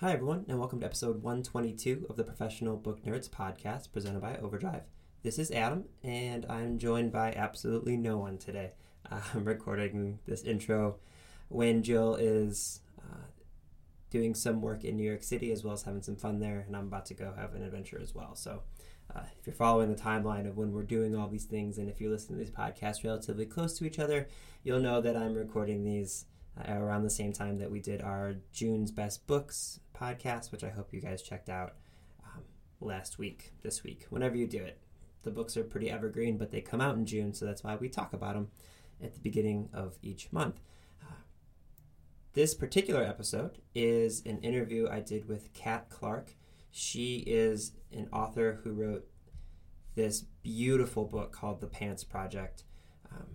Hi, everyone, and welcome to episode 122 of the Professional Book Nerds podcast presented by Overdrive. This is Adam, and I'm joined by absolutely no one today. Uh, I'm recording this intro when Jill is uh, doing some work in New York City as well as having some fun there, and I'm about to go have an adventure as well. So, uh, if you're following the timeline of when we're doing all these things, and if you're listening to these podcasts relatively close to each other, you'll know that I'm recording these uh, around the same time that we did our June's Best Books podcast, which I hope you guys checked out um, last week, this week, whenever you do it. The books are pretty evergreen, but they come out in June, so that's why we talk about them at the beginning of each month. Uh, this particular episode is an interview I did with Cat Clarke. She is an author who wrote this beautiful book called The Pants Project. Um,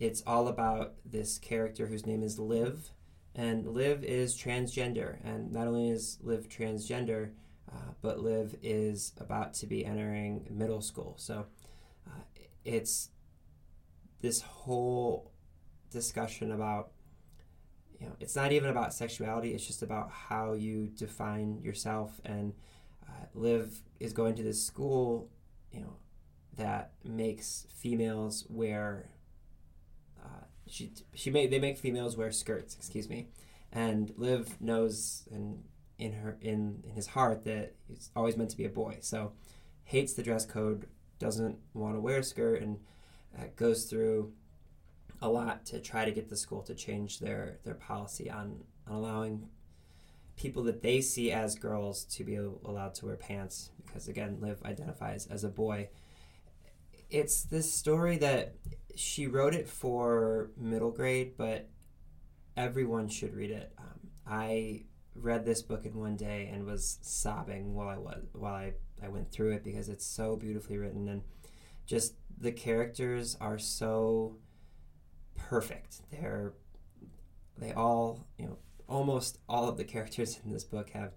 it's all about this character whose name is Liv, and Liv is transgender. And not only is Liv transgender, uh, but Liv is about to be entering middle school. So uh, it's this whole discussion about you know it's not even about sexuality it's just about how you define yourself and uh, liv is going to this school you know that makes females wear she she made they make females wear skirts excuse me. And liv knows and in her in, in his heart that he's always meant to be a boy. So hates the dress code doesn't want to wear a skirt and uh, goes through a lot to try to get the school to change their their policy on, on allowing people that they see as girls to be allowed to wear pants. Because again liv identifies as a boy. It's this story that she wrote it for middle grade but everyone should read it um, i read this book in one day and was sobbing while i was while I, I went through it because it's so beautifully written and just the characters are so perfect. They're they all, you know, almost all of the characters in this book have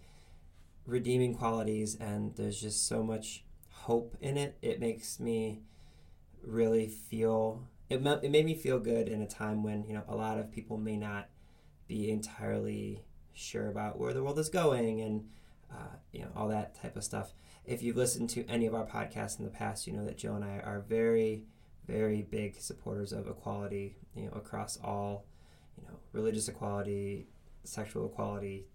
redeeming qualities and there's just so much hope in it. It makes me really feel it, it made me feel good in a time when, you know, a lot of people may not be entirely sure about where the world is going and uh, you know all that type of stuff if you've listened to any of our podcasts in the past, you know that joe and I are very, very big supporters of equality, you know, across all, you know, religious equality, sexual equality,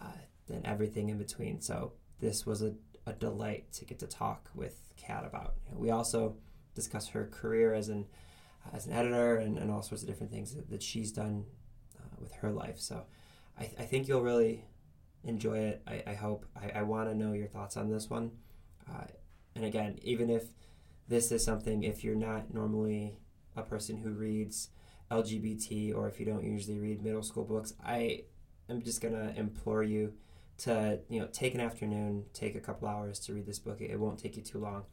uh, and everything in between. So this was a, a delight to get to talk with Cat about. You know, we also discuss her career as an as an editor and, and all sorts of different things that, that she's done uh, with her life. So I, I think you'll really enjoy it. I, I hope. I, I want to know your thoughts on this one. Uh, and again, even if this is something, if you're not normally a person who reads LGBT or if you don't usually read middle school books, I am just going to implore you to, you know, take an afternoon, take a couple hours to read this book. It, it won't take you too long.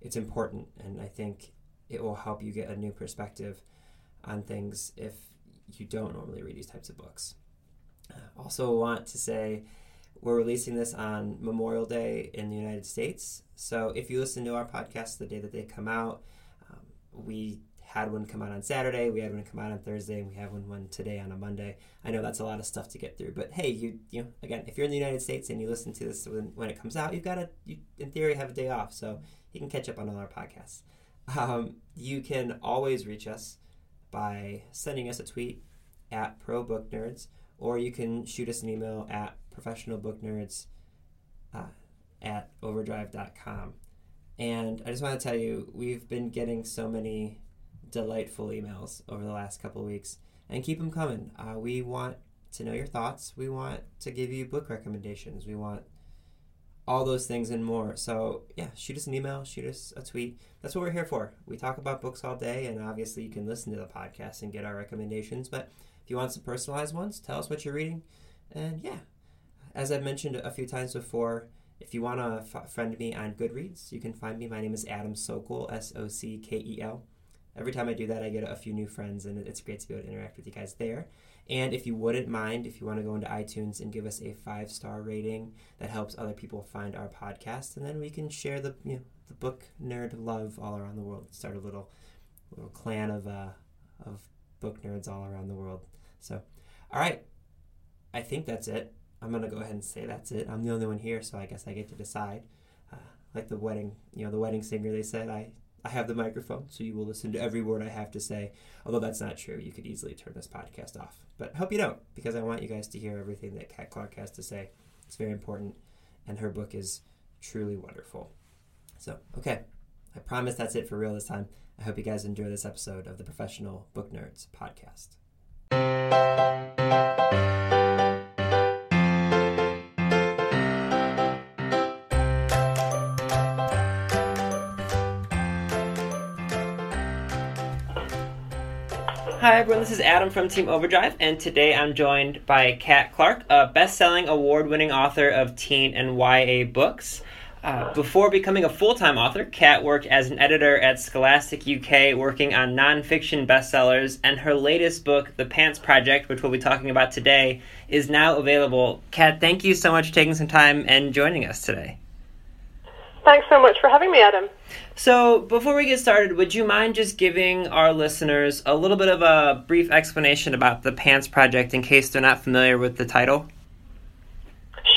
It's important, and I think it will help you get a new perspective on things if you don't normally read these types of books. Also, want to say we're releasing this on Memorial Day in the United States. So, if you listen to our podcast the day that they come out, um, we had one come out on Saturday, we had one come out on Thursday, and we have one, one today on a Monday. I know that's a lot of stuff to get through, but hey, you you know, again, if you're in the United States and you listen to this when, when it comes out, you've got to, you, in theory, have a day off, so you can catch up on all our podcasts. Um, you can always reach us by sending us a tweet at Pro Book Nerds or you can shoot us an email at professionalbooknerds uh, at overdrive.com. And I just want to tell you, we've been getting so many delightful emails over the last couple weeks, and keep them coming. Uh, we want to know your thoughts. We want to give you book recommendations. We want all those things and more. So, yeah, shoot us an email, shoot us a tweet. That's what we're here for. We talk about books all day, and obviously, you can listen to the podcast and get our recommendations. But if you want some personalized ones, tell us what you're reading. And yeah, as I've mentioned a few times before, If you want to f- friend me on Goodreads, you can find me. My name is Adam Sockel, S O C K E L. Every time I do that, I get a few new friends, and it's great to be able to interact with you guys there. And if you wouldn't mind, if you want to go into iTunes and give us a five star rating, that helps other people find our podcast, and then we can share the you know, the book nerd love all around the world. Start a little little clan of uh, of book nerds all around the world. So, all right, I think that's it. I'm gonna go ahead and say that's it. I'm the only one here, so I guess I get to decide. Uh, like the wedding, you know, the wedding singer. They said I I have the microphone, so you will listen to every word I have to say. Although that's not true, you could easily turn this podcast off. But I hope you don't, because I want you guys to hear everything that Cat Clarke has to say. It's very important, and her book is truly wonderful. So, okay, I promise that's it for real this time. I hope you guys enjoy this episode of the Professional Book Nerds podcast. Hi everyone, this is Adam from Team Overdrive, and today I'm joined by Cat Clarke, a best-selling, award-winning author of teen and YA books. Uh, before becoming a full-time author, Cat worked as an editor at Scholastic UK, working on nonfiction bestsellers, and her latest book, The Pants Project, which we'll be talking about today, is now available. Cat, thank you so much for taking some time and joining us today. Thanks so much for having me, Adam. So, before we get started, would you mind just giving our listeners a little bit of a brief explanation about the Pants Project in case they're not familiar with the title?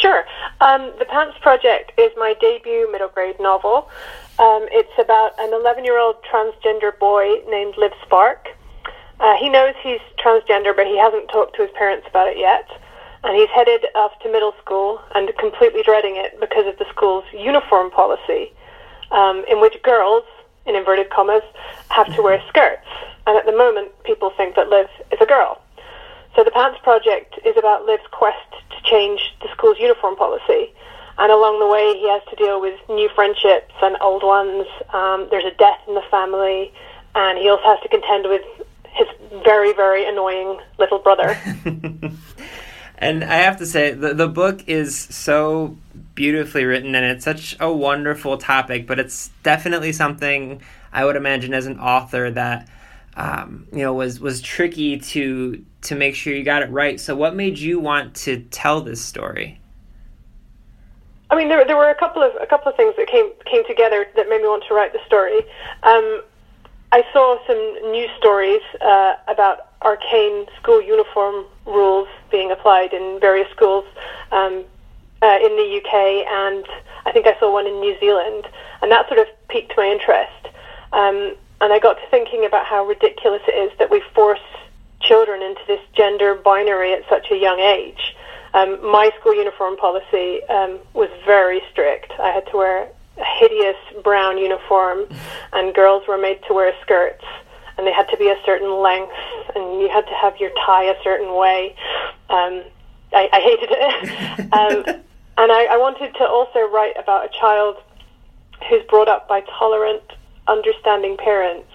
Sure. Um, the Pants Project is my debut middle grade novel. Um, it's about an 11 year old transgender boy named Liv Spark. Uh, he knows he's transgender, but he hasn't talked to his parents about it yet and he's headed off to middle school and completely dreading it because of the school's uniform policy, um, in which girls, in inverted commas, have to wear skirts. And at the moment, people think that Liv is a girl. So the Pants Project is about Liv's quest to change the school's uniform policy. And along the way, he has to deal with new friendships and old ones. Um, there's a death in the family, and he also has to contend with his very, very annoying little brother. And I have to say, the, the book is so beautifully written and it's such a wonderful topic, but it's definitely something I would imagine as an author that um, you know was was tricky to to make sure you got it right. So what made you want to tell this story? I mean, there, there were a couple of a couple of things that came came together that made me want to write the story. Um, I saw some news stories uh, about arcane school uniform rules being applied in various schools um, uh, in the UK, and I think I saw one in New Zealand, and that sort of piqued my interest. Um, and I got to thinking about how ridiculous it is that we force children into this gender binary at such a young age. Um, my school uniform policy um, was very strict. I had to wear a hideous brown uniform, and girls were made to wear skirts, and they had to be a certain length, and you had to have your tie a certain way. Um, I, I hated it. um, and I, I wanted to also write about a child who's brought up by tolerant, understanding parents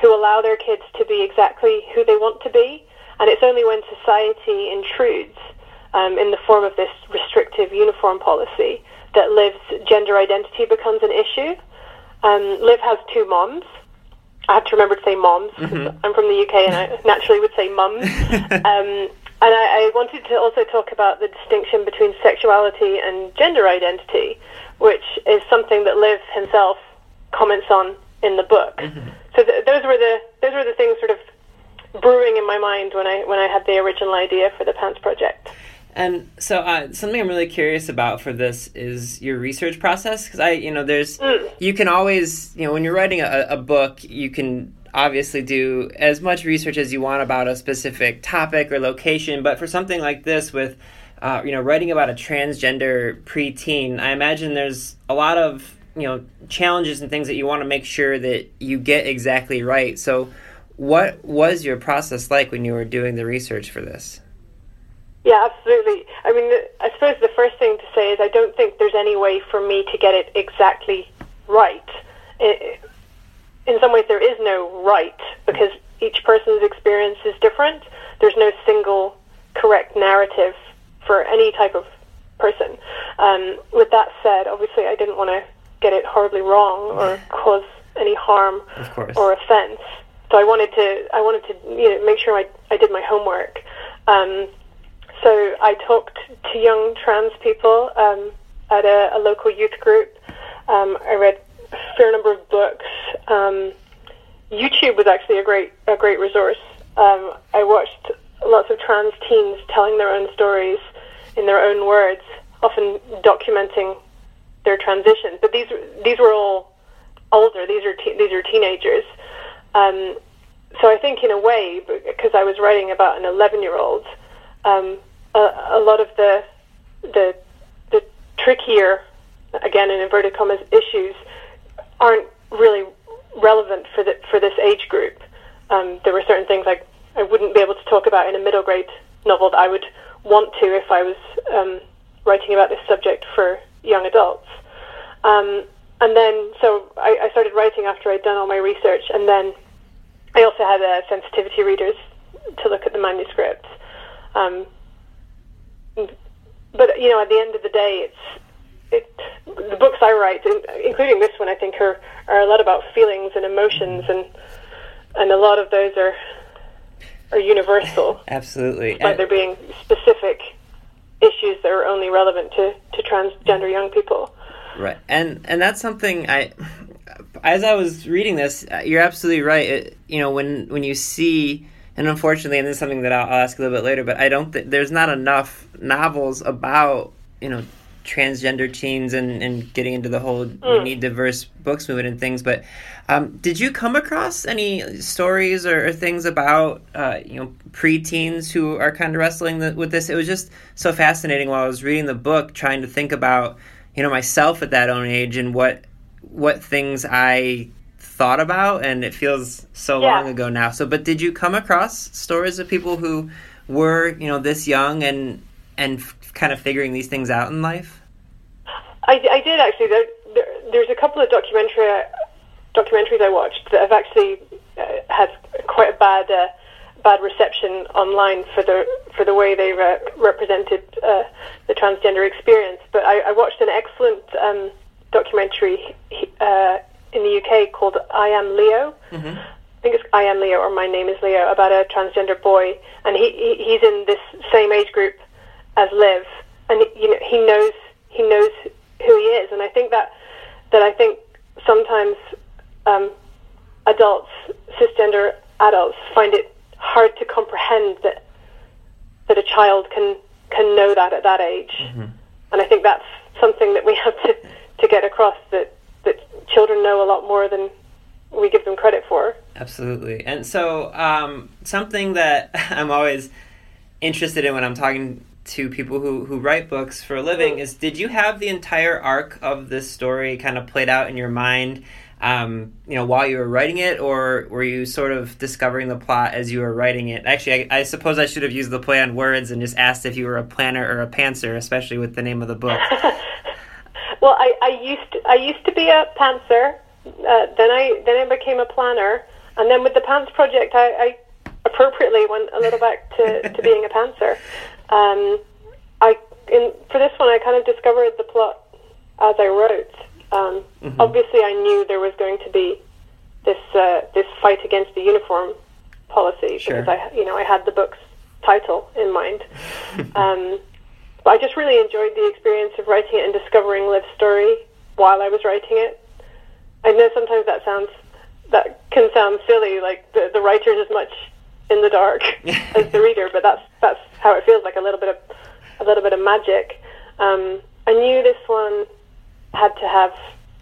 who allow their kids to be exactly who they want to be. And it's only when society intrudes um, in the form of this restrictive uniform policy that Liv's gender identity becomes an issue. Um, Liv has two moms. I have to remember to say moms. Mm-hmm. I'm from the UK and I naturally would say mums. um, and I, I, wanted to also talk about the distinction between sexuality and gender identity, which is something that Liv himself comments on in the book. Mm-hmm. So th- those were the those were the things sort of brewing in my mind when I when I had the original idea for the Pants project. And so, uh, something I'm really curious about for this is your research process because I, you know, there's mm. you can always, you know, when you're writing a, a, book, you can obviously do as much research as you want about a specific topic or location. But for something like this, with uh, you know, writing about a transgender preteen, I imagine there's a lot of you know challenges and things that you want to make sure that you get exactly right. So, what was your process like when you were doing the research for this? Yeah, absolutely. I mean, I suppose the first thing to say is I don't think there's any way for me to get it exactly right. In some ways, there is no right because each person's experience is different. There's no single correct narrative for any type of person. Um, with that said, obviously, I didn't want to get it horribly wrong or cause any harm or offense. So I wanted to I wanted to you know make sure I I did my homework. Um, so I talked to young trans people um, at a, a, local youth group. Um, I read a fair number of books. Um, YouTube was actually a great a great resource. Um, I watched lots of trans teens telling their own stories in their own words, often documenting their transition. But these these were all older. These are te- these are teenagers. Um, so I think in a way, because I was writing about an 11 year old, um, a, lot of the the the trickier, again in inverted commas, issues aren't really relevant for the for this age group. Um, there were certain things like I wouldn't be able to talk about in a middle grade novel that I would want to if I was um, writing about this subject for young adults. Um, and then, so I, I, started writing after I'd done all my research, and then I also had uh, sensitivity readers to look at the manuscripts. Um, but you know, at the end of the day, it's it, the books I write, including this one, I think are are a lot about feelings and emotions, and and a lot of those are are universal. Absolutely, by there being specific issues that are only relevant to to transgender young people. Right, and and that's something I, as I was reading this, you're absolutely right. It, you know, when when you see and unfortunately, and this is something that I'll, I'll ask a little bit later, but I don't think there's not enough novels about you know transgender teens and, and getting into the whole mm. we need diverse books movement and things. But um, did you come across any stories or, or things about uh, you know preteens who are kind of wrestling the, with this? It was just so fascinating while I was reading the book, trying to think about you know myself at that own age and what what things I thought about, and it feels so yeah. long ago now. So, but did you come across stories of people who were you know this young and and f- kind of figuring these things out in life? I, I did actually. There, there, there's a couple of documentary documentaries I watched that have actually uh, had quite a bad uh, bad reception online for the for the way they re- represented uh, the transgender experience. But I, I watched an excellent um, documentary uh, in the UK called I Am Leo. Mm-hmm. I think it's I Am Leo or My Name is Leo about a transgender boy, and he, he he's in this same age group as Liv, and you know he knows he knows who he is, and I think that that I think sometimes um, adults, cisgender adults, find it hard to comprehend that that a child can can know that at that age, mm-hmm. and I think that's something that we have to to get across that that children know a lot more than we give them credit for. Absolutely, and so um, something that I'm always interested in when I'm talking to people who, who write books for a living is did you have the entire arc of this story kind of played out in your mind um, you know while you were writing it? Or were you sort of discovering the plot as you were writing it? Actually I, I suppose i should have used the play on words and just asked if you were a planner or a pantser especially with the name of the book. Well I, I used to, i used to be a pantser uh, then i then i became a planner. And then with the pants project i, I appropriately went a little back to, to being a pantser um, I in for this one, I kind of discovered the plot as I wrote. Um, mm-hmm. Obviously, I knew there was going to be this uh, this fight against the uniform policy sure. because I, you know, I had the book's title in mind. um, but I just really enjoyed the experience of writing it and discovering Liv's story while I was writing it. I know sometimes that sounds that can sound silly, like the the writer's as much in the dark as the reader, but that's that's how it feels like a little bit of a little bit of magic. Um, I knew this one had to have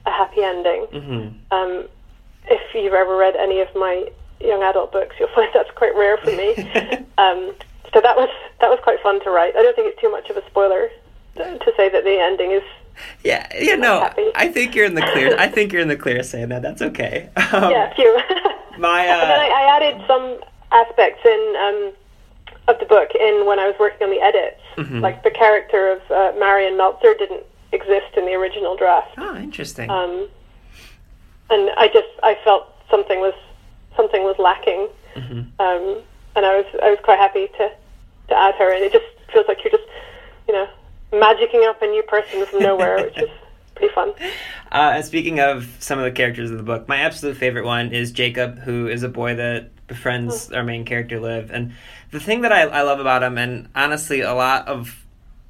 a happy ending. Mm-hmm. Um, if you've ever read any of my young adult books, you'll find that's quite rare for me. um, so that was that was quite fun to write. I don't think it's too much of a spoiler to, say that the ending is. Yeah, yeah, no. Happy. I think you're in the clear. I think you're in the clear saying that. That's okay. Um, yeah, phew. my. Uh, and then I, I added some aspects in um, of the book in when I was working on the edits. Mm-hmm. Like the character of uh, Marion Meltzer didn't exist in the original draft. Oh, interesting. Um, and I just I felt something was something was lacking, mm-hmm. um, and I was I was quite happy to to add her. And it just feels like you're just you know magicking up a new person from nowhere, which is pretty fun. Uh, and speaking of some of the characters of the book, my absolute favorite one is Jacob, who is a boy that befriends mm. our main character Liv. And the thing that I, I love about him, and honestly, a lot of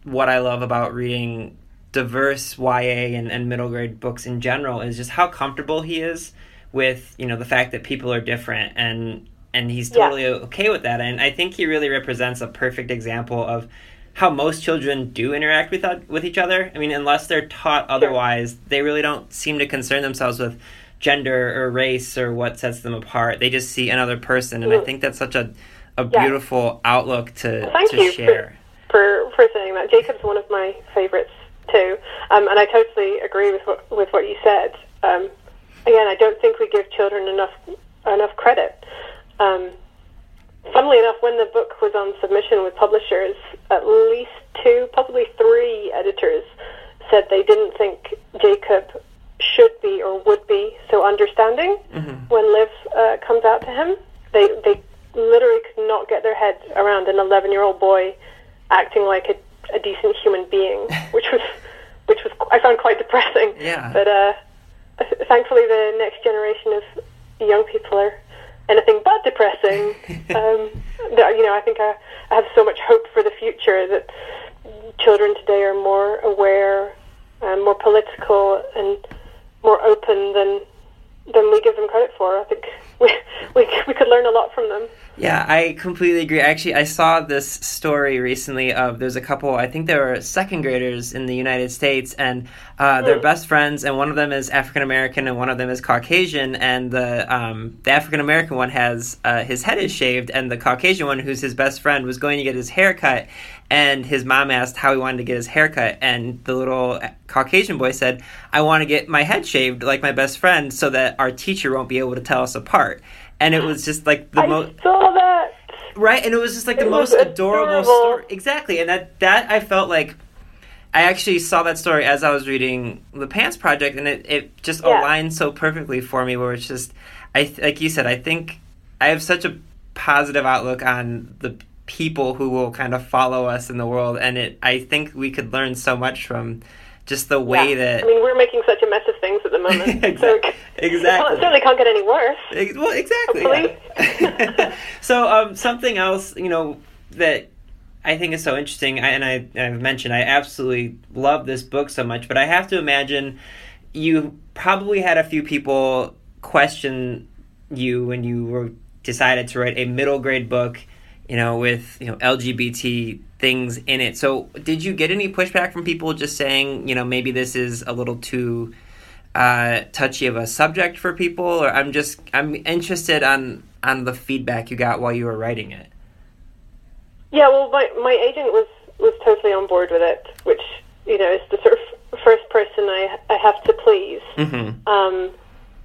what I love about reading diverse YA and, and middle grade books in general, is just how comfortable he is with you know the fact that people are different and and he's totally yeah. okay with that. And I think he really represents a perfect example of how most children do interact with with each other. I mean, unless they're taught otherwise, they really don't seem to concern themselves with gender or race or what sets them apart. They just see another person, and mm. I think that's such a a beautiful outlook to Thank to you share. For, for, for saying that, Jacob's one of my favorites too, um, and I totally agree with what, with what you said. Um, again, I don't think we give children enough enough credit. Um, funnily enough, when the book was on submission with publishers, at least two, possibly three editors said they didn't think Jacob should be or would be so understanding mm-hmm. when Liv uh, comes out to him. They they literally could not get their heads around an 11 year old boy acting like a, a decent human being, which was which was I found quite depressing. Yeah. But uh, thankfully, the next generation of young people are anything but depressing. um, that, you know, I think I, I have so much hope for the future that children today are more aware, and more political, and more open than than we give them credit for. I think we, we, we could learn a lot from them. Yeah, I completely agree. Actually, I saw this story recently of there's a couple, I think they were second graders in the United States, and uh, they're mm. best friends, and one of them is African American and one of them is Caucasian, and the um, the African American one has uh, his head is shaved, and the Caucasian one, who's his best friend, was going to get his hair cut, and his mom asked how he wanted to get his hair cut, and the little Caucasian boy said, "I want to get my head shaved like my best friend, so that our teacher won't be able to tell us apart." and it was just like the most right and it was just like it the most adorable, adorable story exactly and that that i felt like i actually saw that story as i was reading the pants project and it, it just yeah. aligned so perfectly for me where it's just i like you said i think i have such a positive outlook on the people who will kind of follow us in the world and it i think we could learn so much from just the way yeah. that I mean, we're making such a mess of things at the moment. exactly. So exactly. It certainly can't get any worse. Well, exactly. Yeah. so, um, something else, you know, that I think is so interesting, I, and I, I've mentioned I absolutely love this book so much, but I have to imagine you probably had a few people question you when you were decided to write a middle grade book, you know, with you know LGBT things in it. So, did you get any pushback from people just saying, you know, maybe this is a little too uh, touchy of a subject for people, or I'm just I'm interested on on the feedback you got while you were writing it. Yeah, well, my my agent was was totally on board with it, which you know is the sort of first person I I have to please. Mm-hmm. Um,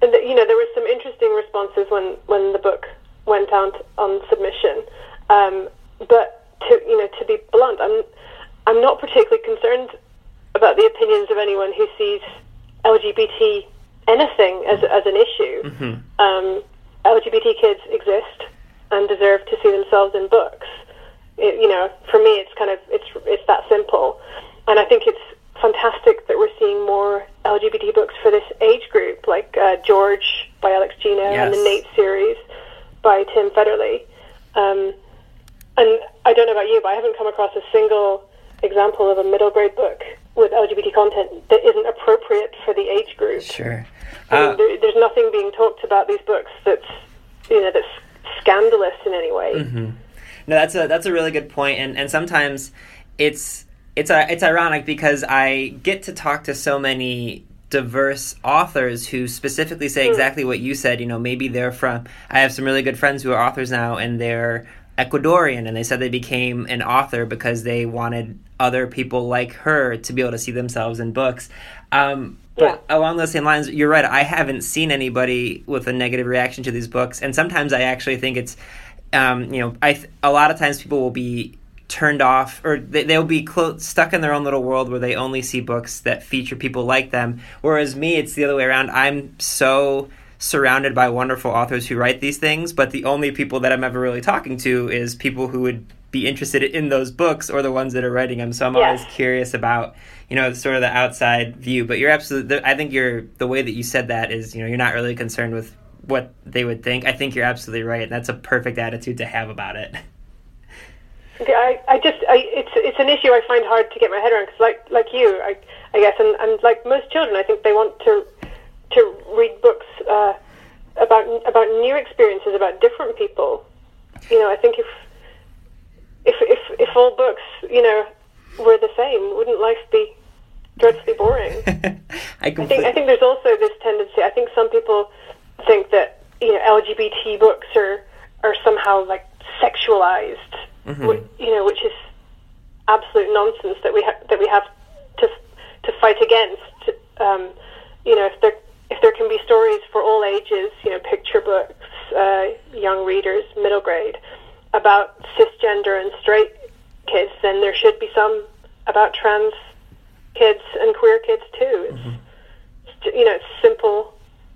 and you know, there were some interesting responses when when the book went out on submission, um, but to you know to be blunt, I'm I'm not particularly concerned about the opinions of anyone who sees LGBT anything as as an issue. Mm-hmm. Um, LGBT kids exist and deserve to see themselves in books. It, you know, for me, it's kind of it's it's that simple, and I think it's fantastic that we're seeing more LGBT books for this age group, like uh, George by Alex Gino yes. and the Nate series by Tim Federle. Um, and I don't know about you, but I haven't come across a single example of a middle grade book with LGBT content that isn't appropriate for the age group. Sure. I mean, uh, there, there's nothing being talked about these books that's you know that's scandalous in any way. Mm-hmm. No, that's a that's a really good point, and and sometimes it's it's a, it's ironic because I get to talk to so many diverse authors who specifically say hmm. exactly what you said. You know, maybe they're from. I have some really good friends who are authors now, and they're Ecuadorian, and they said they became an author because they wanted other people like her to be able to see themselves in books. Um, but yeah. along those same lines, you're right. I haven't seen anybody with a negative reaction to these books, and sometimes I actually think it's, um, you know, I th- a lot of times people will be turned off or they, will be clo- stuck in their own little world where they only see books that feature people like them. Whereas me, it's the other way around. I'm so surrounded by wonderful authors who write these things, but the only people that I'm ever really talking to is people who would be interested in those books or the ones that are writing them. So I'm always curious about you know sort of the outside view. But you're absolutely. I think you're the way that you said that is you know you're not really concerned with what they would think. I think you're absolutely right. And that's a perfect attitude to have about it. I, I just I, it's it's an issue I find hard to get my head around because like like you I I guess and, and like most children I think they want to to read books uh, about about new experiences about different people. You know I think if if if if all books you know were the same, wouldn't life be dreadfully boring? I, I think I think there's also this tendency. I think some people think that you know LGBT books are are somehow like sexualized mm-hmm. you know, which is absolute nonsense that we have that we have to to fight against. Um, you know, if there if there can be stories for all ages, you know, picture books, uh, young readers, middle grade, about cisgender and straight kids, then there should be some about trans kids and queer kids too. It's, mm-hmm. you know, it's simple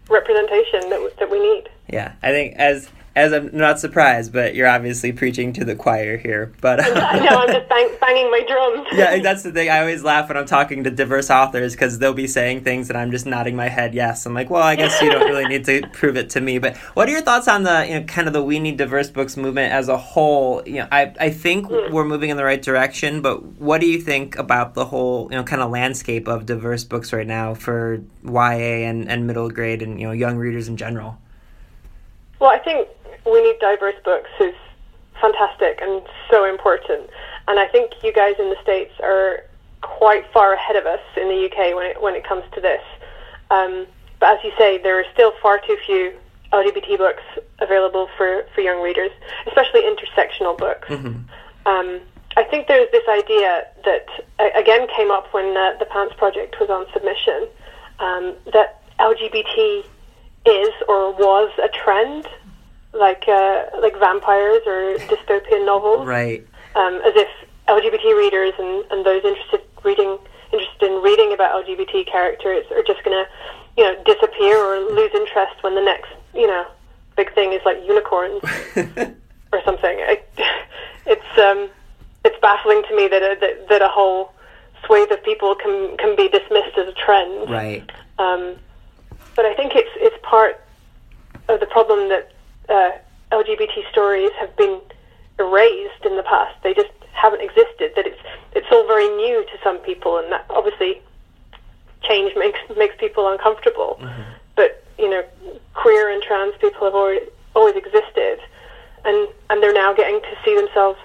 representation that that we need. Yeah, I think as as I'm not surprised, but you're obviously preaching to the choir here. But I know I'm just bang, banging my drums. yeah, that's the thing. I always laugh when I'm talking to diverse authors because they'll be saying things and I'm just nodding my head yes. I'm like, well, I guess you don't really need to prove it to me. But what are your thoughts on the you know kind of the we need diverse books movement as a whole? You know, I I think mm. we're moving in the right direction, but what do you think about the whole you know kind of landscape of diverse books right now for YA and and middle grade and you know young readers in general? Well, I think we need diverse books is fantastic and so important. And I think you guys in the States are quite far ahead of us in the UK when it, when it comes to this. Um, but as you say, there are still far too few LGBT books available for, for young readers, especially intersectional books. Mm-hmm. Um, I think there's this idea that, again, came up when uh, the Pants Project was on submission, um, that LGBT is or was a trend like uh, like vampires or dystopian novels. Right. Um, as if LGBT readers and, and those interested reading interested in reading about LGBT characters are just going to you know disappear or lose interest when the next you know big thing is like unicorns or something. I, it's um, it's baffling to me that a, that, that a whole swathe of people can can be dismissed as a trend. Right. Um, but I think it's it's part of the problem that uh, LGBT stories have been erased in the past. They just haven't existed. That it's it's all very new to some people, and that obviously change makes makes people uncomfortable. Mm-hmm. But you know, queer and trans people have always always existed, and and they're now getting to see themselves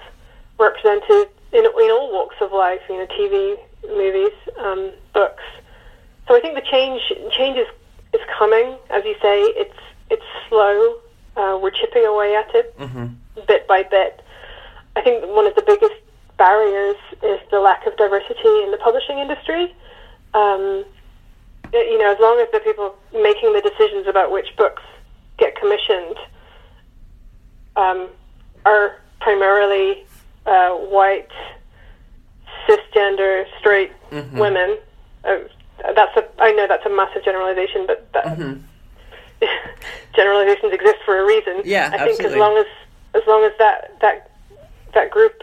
represented in in all walks of life. You know, TV, movies, um, books. So I think the change change is is coming. As you say, it's it's slow uh, we're chipping away at it mm-hmm. bit by bit. I think one of the biggest barriers is the lack of diversity in the publishing industry. Um, you know, as long as the people making the decisions about which books get commissioned um, are primarily uh, white, cisgender, straight mm-hmm. women, uh, that's a I know that's a massive generalization, but that, mm-hmm generalizations exist for a reason. Yeah, I think absolutely. as long as as long as that that that group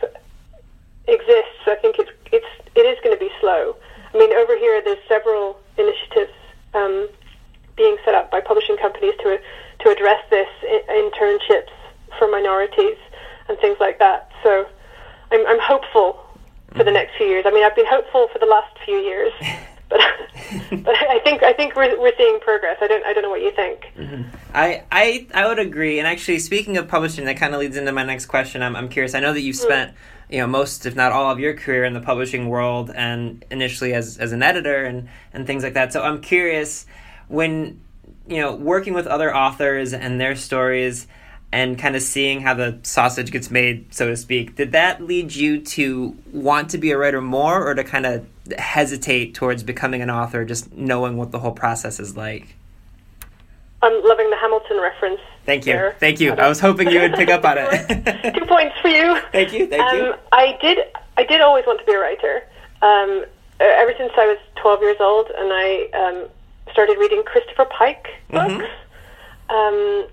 exists, I think it's it's it is going to be slow. I mean, over here there's several initiatives um, being set up by publishing companies to to address this internships for minorities and things like that. So I'm, I'm hopeful for the mm-hmm. next few years. I mean, I've been hopeful for the last few years. but but I think I think we're we're seeing progress. I don't I don't know what you think. Mm-hmm. I, I I would agree. And actually, speaking of publishing, that kind of leads into my next question. I'm I'm curious. I know that you've mm. spent you know most, if not all, of your career in the publishing world, and initially as as an editor and and things like that. So I'm curious when you know working with other authors and their stories and kind of seeing how the sausage gets made, so to speak, did that lead you to want to be a writer more or to kind of hesitate towards becoming an author, just knowing what the whole process is like? I'm loving the Hamilton reference. Thank you. There. Thank you. I, was hoping you would pick up on it. Two points for you. Thank you. Thank um, you. I did. I did always want to be a writer. Um, ever since I was 12 years old, and I um, started reading Christopher Pike books. Mm-hmm. Um,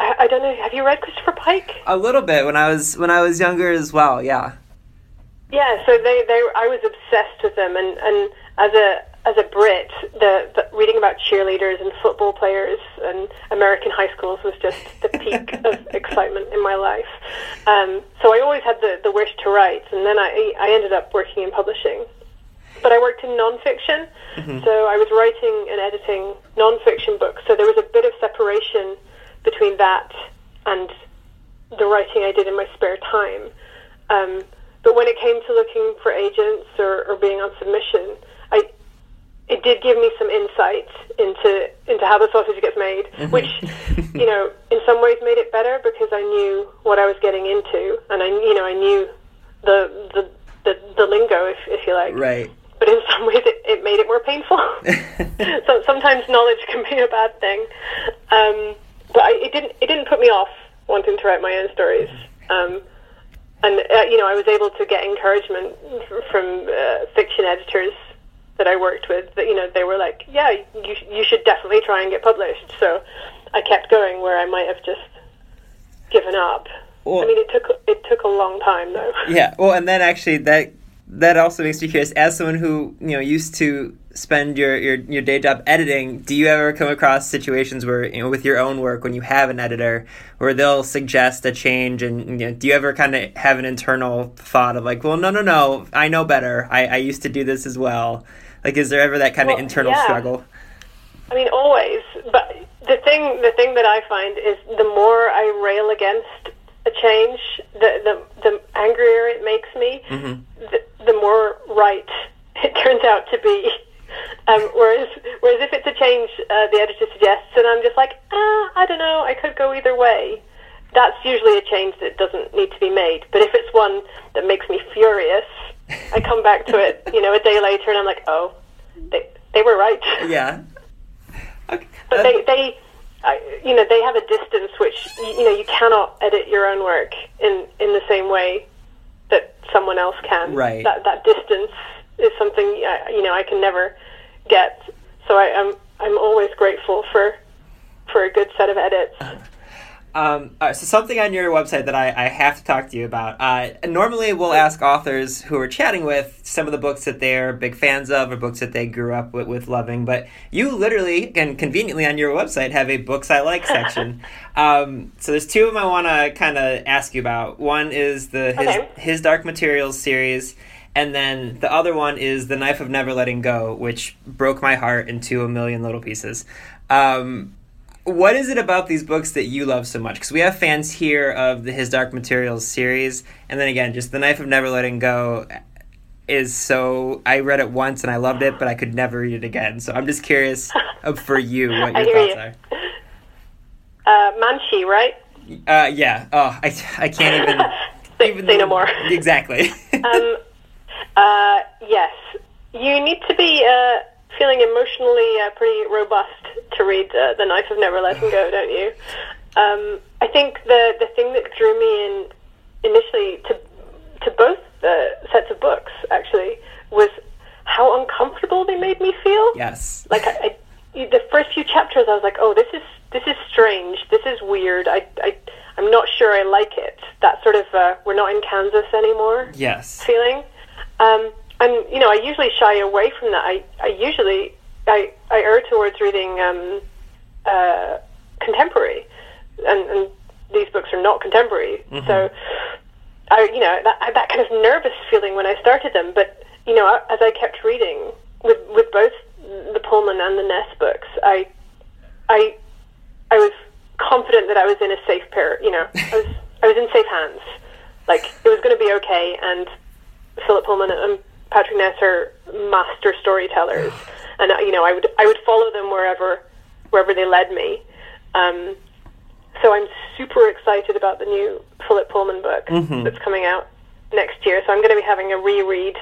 I, I don't know. Have you read Christopher Pike? A little bit when I was when I was younger as well. Yeah. Yeah. So they they I was obsessed with them, and and as a as a Brit, the, the reading about cheerleaders and football players and American high schools was just the peak of excitement in my life. Um, so I always had the, the wish to write, and then I I ended up working in publishing. But I worked in nonfiction, mm-hmm. so I was writing and editing nonfiction books. So there was a bit of separation between that and the writing I did in my spare time. Um, but when it came to looking for agents or, or being on submission, I it did give me some insight into into how the sausage gets made, mm-hmm. which you know in some ways made it better because I knew what I was getting into, and I you know I knew the the the, the lingo, if if you like. Right. But in some ways, it, it made it more painful. so sometimes knowledge can be a bad thing. Um, but I, it didn't it didn't put me off wanting to write my own stories. Um, and uh, you know, I was able to get encouragement from uh, fiction editors that I worked with. That you know, they were like, "Yeah, you you should definitely try and get published." So I kept going where I might have just given up. Well, I mean, it took it took a long time though. Yeah. Well, and then actually that that also makes me curious. As someone who you know used to spend your, your, your day job editing, do you ever come across situations where, you know, with your own work, when you have an editor, where they'll suggest a change, and you know, do you ever kind of have an internal thought of like, well, no, no, no, I know better. I, I used to do this as well. Like, is there ever that kind well, of internal yeah. struggle? I mean, always. But the thing, the thing that I find is the more I rail against a change, the the, the angrier it makes me. Mm-hmm. The, the more right it turns out to be. Um, whereas, whereas if it's a change uh, the editor suggests, and I'm just like, ah, I don't know, I could go either way. That's usually a change that doesn't need to be made. But if it's one that makes me furious, I come back to it, you know, a day later, and I'm like, oh, they they were right. Yeah. Okay. But they they. Uh, you know they have a distance which you, know you cannot edit your own work in in the same way that someone else can. Right. That that distance is something uh, you know I can never get. So I, am I'm, I'm always grateful for for a good set of edits. Um, so something on your website that I, I have to talk to you about. Uh, normally, we'll ask authors who we're chatting with some of the books that they're big fans of or books that they grew up with, with loving. But you literally and conveniently on your website have a books I like section. um, so there's two of them I want to kind of ask you about. One is the his, okay. his Dark Materials series, and then the other one is The Knife of Never Letting Go, which broke my heart into a million little pieces. Um, what is it about these books that you love so much? Because we have fans here of the His Dark Materials series, and then again, just The Knife of Never Letting Go is so. I read it once and I loved it, but I could never read it again. So I'm just curious for you what your thoughts you. are. Uh, Manchee, right? Uh, yeah. Oh, I, I can't even. say, even say no more. Exactly. um, uh, yes, you need to be uh, feeling emotionally uh, pretty robust to read uh, The Knife of Never Letting Go, don't you? Um, I think the the thing that drew me in initially to to both the sets of books actually was how uncomfortable they made me feel. Yes. Like I, I, the first few chapters, I was like, oh, this is this is strange. This is weird. I, I I'm not sure I like it. That sort of uh, we're not in Kansas anymore. Yes. Feeling. Um, and you know, I usually shy away from that. I, I usually I, I err towards reading um, uh, contemporary, and, and these books are not contemporary. Mm-hmm. So, I you know that had that kind of nervous feeling when I started them. But you know, as I kept reading with with both the Pullman and the Ness books, I I I was confident that I was in a safe pair. You know, I was I was in safe hands. Like it was going to be okay, and Philip Pullman and Patrick Ness are master storytellers, and uh, you know I would I would follow them wherever wherever they led me. Um, so I'm super excited about the new Philip Pullman book mm-hmm. that's coming out next year. So I'm going to be having a reread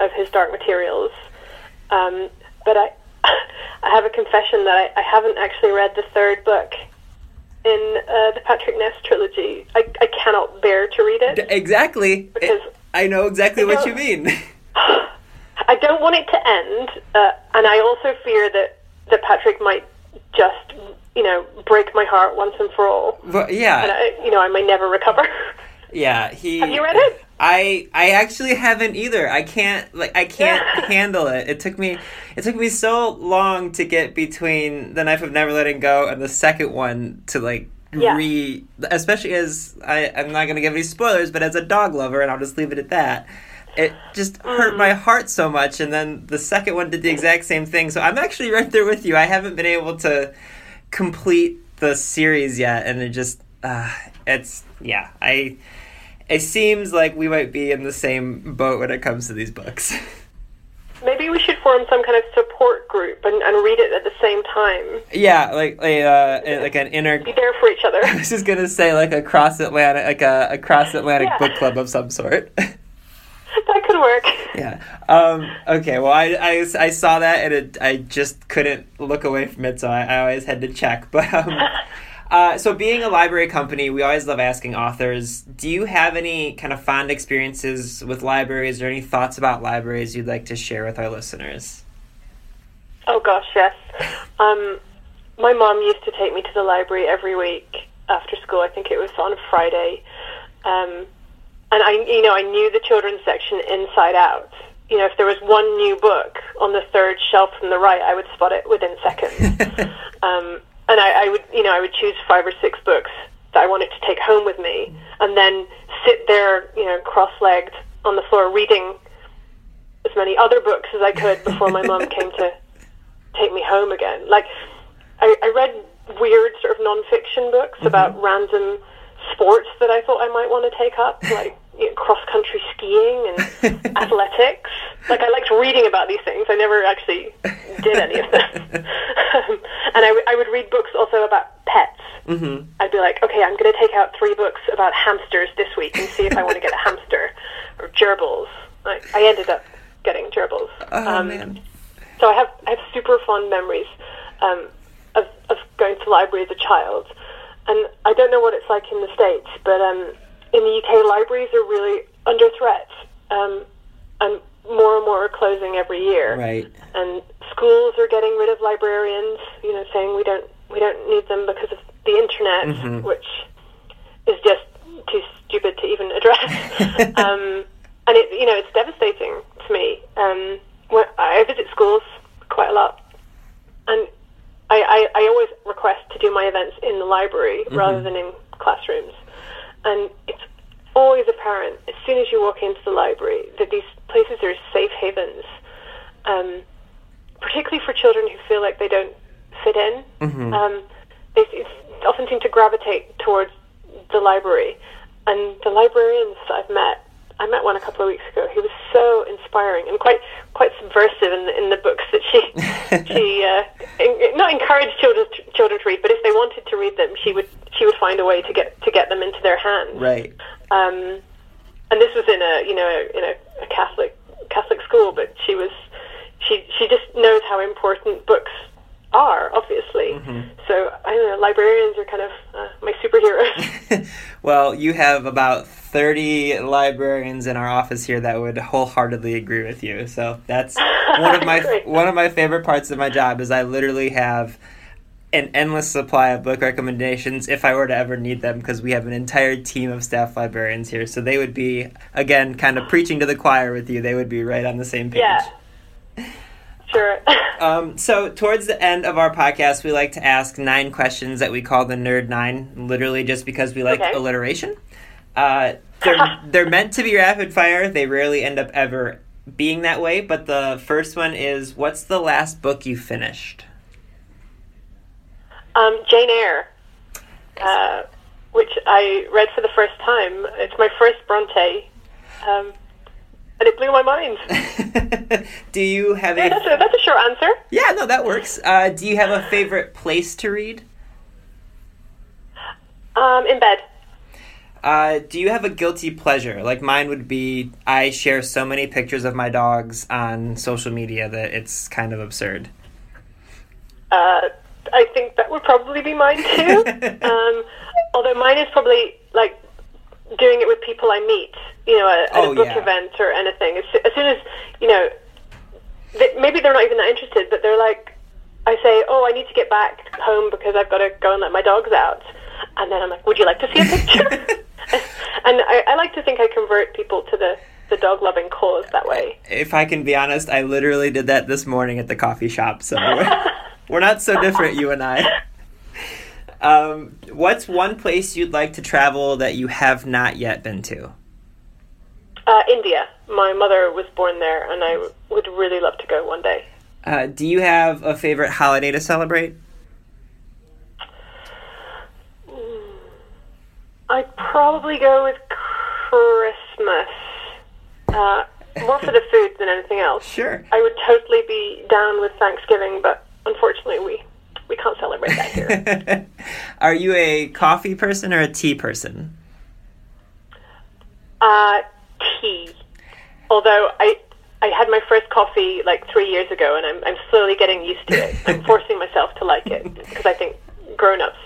of his Dark Materials. Um, but I I have a confession that I, I haven't actually read the third book in uh, the Patrick Ness trilogy. I, I cannot bear to read it. Exactly. Because I know exactly what you mean. I don't want it to end, uh, and I also fear that that Patrick might just you know, break my heart once and for all. But yeah, And I, you know, I may never recover. yeah. He. Have you read it? I I actually haven't either. I can't like I can't Yeah. handle it. It took me it took me so long to get between the knife of never letting go and the second one to like Yeah. re especially as I I'm not gonna give any spoilers, but as a dog lover, and I'll just leave it at that. It just hurt my heart so much, and then the second one did the exact same thing. So I'm actually right there with you. I haven't been able to complete the series yet, and it just uh, it's yeah I it seems like we might be in the same boat when it comes to these books. Maybe we should form some kind of support group and, and read it at the same time. yeah, like a, uh, like an inner. Be there for each other. I was just gonna say like a cross Atlantic, like a, a cross Atlantic Yeah. book club of some sort. that could work. yeah. Um, okay. Well, I, I, I saw that and it, I just couldn't look away from it, so I, I always had to check. But um, uh, so being a library company, we always love asking authors. Do you have any kind of fond experiences with libraries, or any thoughts about libraries you'd like to share with our listeners? Oh gosh, yes. Um, my mom used to take me to the library every week after school. I think it was on a Friday, um, and I, you know, I knew the children's section inside out. You know, if there was one new book on the third shelf from the right, I would spot it within seconds. um, and I, I would, you know, I would choose five or six books that I wanted to take home with me, and then sit there, you know, cross-legged on the floor reading as many other books as I could before my mom came to take me home again. Like, I, I read weird sort of nonfiction books about random sports that I thought I might want to take up, like you know, cross country skiing and athletics. Like, I liked reading about these things. I never actually did any of them. um, and I, w- I would read books also about pets. Mm-hmm. I'd be like, okay, I'm going to take out three books about hamsters this week and see if I want to get a hamster or gerbils. I, I ended up getting gerbils. Oh Um, man. So I have I have super fond memories um, of of going to the library as a child, and I don't know what it's like in the states, but um, in the UK, libraries are really under threat, um, and more and more are closing every year. Right. And schools are getting rid of librarians, you know, saying we don't we don't need them because of the internet, Mhm. which is just too stupid to even address. um, and it, you know, it's devastating to me. Um, when I visit schools quite a lot, and I, I, I always request to do my events in the library rather than in classrooms. And it's always apparent as soon as you walk into the library that these places are safe havens, um, particularly for children who feel like they don't fit in. Mhm. Um, they often seem to gravitate towards the library. And the librarians I've met, I met one a couple of weeks ago. He was so inspiring and quite quite subversive in the, in the books that she she uh, en- not encouraged children to, children to read, but if they wanted to read them, she would she would find a way to get to get them into their hands. Right. Um, and this was in a you know in a, a Catholic Catholic school, but she was she she just knows how important books are, obviously. So I don't know. Librarians are kind of uh, my superheroes. well, you have about 30 librarians in our office here that would wholeheartedly agree with you. So that's one of my one of my favorite parts of my job is I literally have an endless supply of book recommendations if I were to ever need them because we have an entire team of staff librarians here. So they would be again kind of preaching to the choir with you. They would be right on the same page. yeah. Sure. Um, so, towards the end of our podcast, we like to ask nine questions that we call the Nerd Nine, literally just because we like Okay. alliteration. Uh, they're, they're meant to be rapid fire. They rarely end up ever being that way. But the first one is What's the last book you finished? um, Jane Eyre, uh, which I read for the first time. It's my first Bronte, um, and it blew my mind. do you have Yeah, that's a. a, that's a short answer. Yeah, no, that works. Uh, do you have a favorite place to read? Um, in bed. Uh, do you have a guilty pleasure? Like mine would be, I share so many pictures of my dogs on social media that it's kind of absurd. Uh, I think that would probably be mine too. um, although mine is probably like doing it with people I meet, you know, at, at Oh, a book yeah. event or anything. As, as soon as you know, they, maybe they're not even that interested, but they're like, I say, "Oh, I need to get back home because I've got to go and let my dogs out," and then I'm like, "Would you like to see a picture?" and I, I like to think I convert people to the the dog loving cause that way. If I can be honest, I literally did that this morning at the coffee shop. So we're, we're not so different, you and I. Um, what's one place you'd like to travel that you have not yet been to? Uh, India. My mother was born there, and I w- would really love to go one day. Uh, do you have a favorite holiday to celebrate? I'd probably go with Christmas. Uh, more for the food than anything else. Sure. I would totally be down with Thanksgiving, but unfortunately, we we can't celebrate that here. Are you a coffee person or a tea person? uh, tea. Although I I had my first coffee like three years ago, and I'm I'm slowly getting used to it. I'm forcing myself to like it because I think grown-ups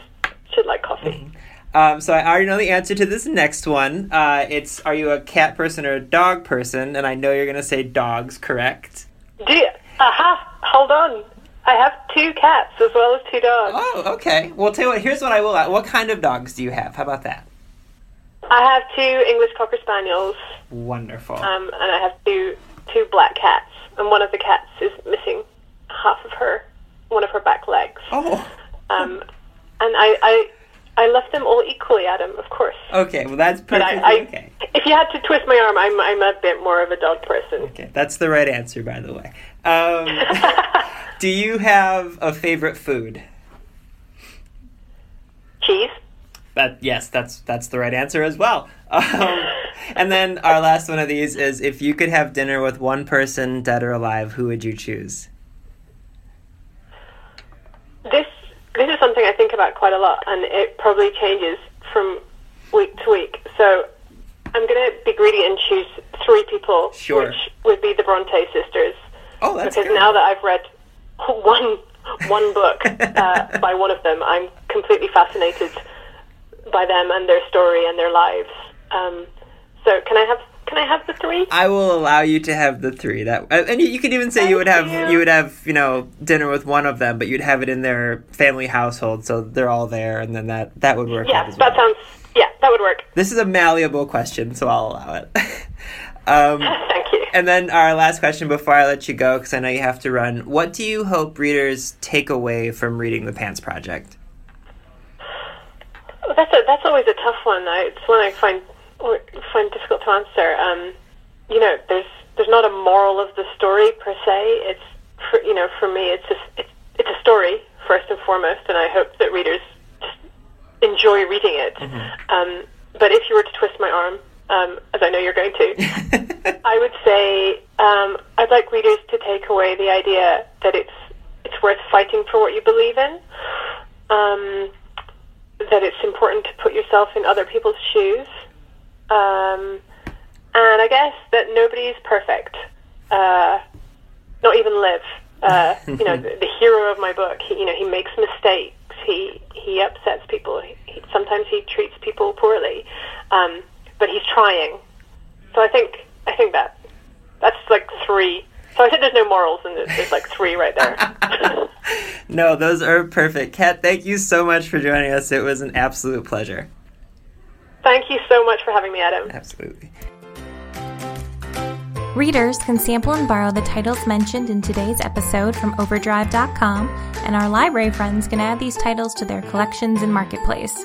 should like coffee. Um, so I already know the answer to this next one. Uh, it's are you a cat person or a dog person? And I know you're gonna say dogs, correct? Do you, aha, hold on. I have two cats as well as two dogs. Oh, okay. Well, tell you what. Here's what I will. ask. What kind of dogs do you have? How about that? I have two English Cocker Spaniels, Wonderful. um, and I have two two black cats, and one of the cats is missing half of her one of her back legs. oh. Um, and I, I I left them all equally, Adam, of course. Okay. Well, that's But perfectly I, I okay. if you had to twist my arm, I'm I'm a bit more of a dog person. Okay, that's the right answer, by the way. Um, do you have a favorite food? Cheese. That yes, that's that's the right answer as well. Um, and then our last one of these is if you could have dinner with one person, dead or alive, who would you choose? This this is something I think about quite a lot, and it probably changes from week to week. So I'm going to be greedy and choose three people, Sure. which would be the Bronte sisters, Oh, that's because good. now that I've read one one book uh, by one of them, I'm completely fascinated by them and their story and their lives. Um, so can I have can I have the three? I will allow you to have the three. That uh, and you, you could even say you would have you. you. would have you know dinner with one of them, but you'd have it in their family household, so they're all there, and then that that would work. Yeah, as well. that sounds yeah, that would work. This is a malleable question, so I'll allow it. um, Thank. And then our last question before I let you go, because I know you have to run. What do you hope readers take away from reading the Pants Project? Well, That's a, that's always a tough one. I, it's one I find find difficult to answer. Um, you know, there's there's not a moral of the story per se. It's for, you know, for me, it's just it's it's a story first and foremost, and I hope that readers just enjoy reading it. Um, but if you were to twist my arm, um, as I know you're going to, I would say um, I'd like readers to take away the idea that it's it's worth fighting for what you believe in. Um, that it's important to put yourself in other people's shoes. Um, and I guess that nobody's perfect. Uh, not even Liv. Uh, you know, the, the hero of my book. He, you know, he makes mistakes. He he upsets people. He, he, sometimes he treats people poorly, um, but he's trying. So I think I think that that's like three. So I said there's no morals, and there's, there's like three right there. no, those are perfect. Cat, thank you so much for joining us. It was an absolute pleasure. Thank you so much for having me, Adam. Absolutely. Readers can sample and borrow the titles mentioned in today's episode from Overdrive.com, and our library friends can add these titles to their collections and marketplace.